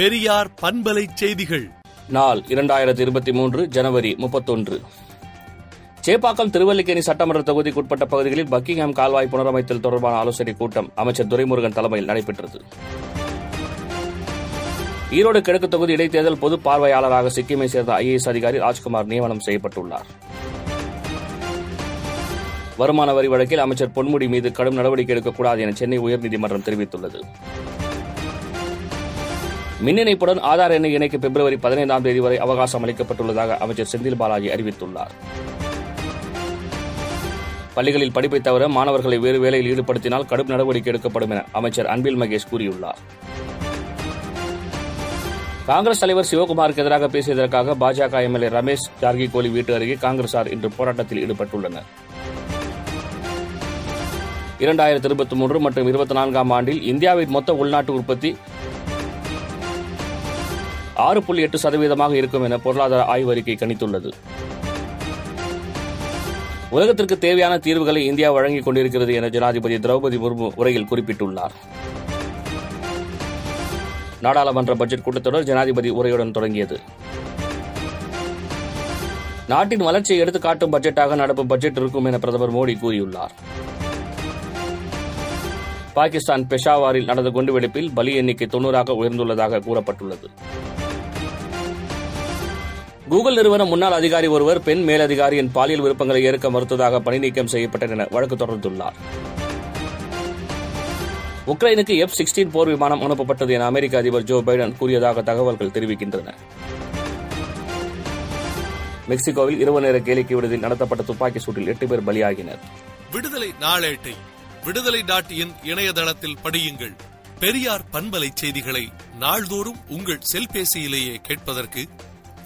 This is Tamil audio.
பெரியார் பண்பலை செய்திகள். நாள் இரண்டாயிரத்தி இருபத்தி மூன்று ஜனவரி முப்பத்தொன்று. சேப்பாக்கம் திருவல்லிக்கேணி சட்டமன்ற தொகுதிக்குட்பட்ட பகுதிகளில் பக்கிங்ஹாம் கால்வாய் புனரமைத்தல் தொடர்பான ஆலோசனைக் கூட்டம் அமைச்சர் துரைமுருகன் தலைமையில் நடைபெற்றது. ஈரோடு கிழக்கு தொகுதி இடைத்தேர்தல் பொது பார்வையாளராக சிக்கிமை சேர்ந்த ஐஏஎஸ் அதிகாரி ராஜ்குமார் நியமனம் செய்யப்பட்டுள்ளார். வருமான வரி வழக்கில் அமைச்சர் பொன்முடி மீது கடும் நடவடிக்கை எடுக்கக்கூடாது என சென்னை உயர்நீதிமன்றம் தெரிவித்துள்ளது. மின் இணைப்புடன் ஆதார் எண்ணை இணைக்க பிப்ரவரி பதினைந்தாம் தேதி வரை அவகாசம் அளிக்கப்பட்டுள்ளதாக அமைச்சர் செந்தில் பாலாஜி அறிவித்துள்ளார். பள்ளிகளில் படிப்பை தவிர மாணவர்களை வேறு வேலையில் ஈடுபடுத்தினால் கடும் நடவடிக்கை எடுக்கப்படும் என அமைச்சர் அன்பில் மகேஷ் கூறியுள்ளார். காங்கிரஸ் தலைவர் சிவகுமாருக்கு எதிராக பேசியதற்காக பாஜக எம்எல்ஏ ரமேஷ் ஜார்கிகோலி வீட்டு அருகே காங்கிரசார் இன்று போராட்டத்தில் ஈடுபட்டுள்ளனர். இரண்டாயிரத்தி இருபத்தி மூன்று மற்றும் இருபத்தி நான்காம் ஆண்டில் இந்தியாவின் மொத்த உள்நாட்டு உற்பத்தி ஆறு புள்ளி எட்டு சதவீதமாக இருக்கும் என பொருளாதார ஆய்வறிக்கை கணித்துள்ளது. உலகத்திற்கு தேவையான தீர்வுகளை இந்தியா வழங்கிக் கொண்டிருக்கிறது என ஜனாதிபதி திரௌபதி முர்மு உரையில் குறிப்பிட்டுள்ளார். நாடாளுமன்ற பட்ஜெட் கூட்டத்தொடர் ஜனாதிபதி உரையுடன் தொடங்கியது. நாட்டின் வளர்ச்சியை எடுத்துக்காட்டும் பட்ஜெட்டாக நடப்பு பட்ஜெட் இருக்கும் என பிரதமர் மோடி கூறியுள்ளார். பாகிஸ்தான் பெஷாவாரில் நடந்த குண்டுவெடிப்பில் பலி எண்ணிக்கை தொன்னூறாக உயர்ந்துள்ளதாக கூறப்பட்டுள்ளது. கூகுள் நிறுவன முன்னாள் அதிகாரி ஒருவர் பெண் மேலதிகாரியின் பாலியல் விருப்பங்களை ஏற்க மறுத்ததாக பணி நீக்கம் செய்யப்பட்டது என வழக்கு தொடர்ந்துள்ளார். உக்ரைனுக்கு எஃப் சிக்ஸ்டீன் போர் விமானம் அனுப்பப்பட்டது என அமெரிக்க அதிபர் ஜோ பைடன் கூறியதாக தகவல்கள் தெரிவிக்கின்றன. மெக்சிகோவில் இரவு நேர கேளிக்கை விடுதியில் நடத்தப்பட்ட துப்பாக்கி சூட்டில் எட்டு பேர் பலியாகினர். விடுதலை நாளேட்டை விடுதலை டாட் இன் இணையதளத்தில் படியுங்கள். பெரியார் பண்பலை செய்திகளை நாள்தோறும் உங்கள் செல்பேசியிலேயே கேட்பதற்கு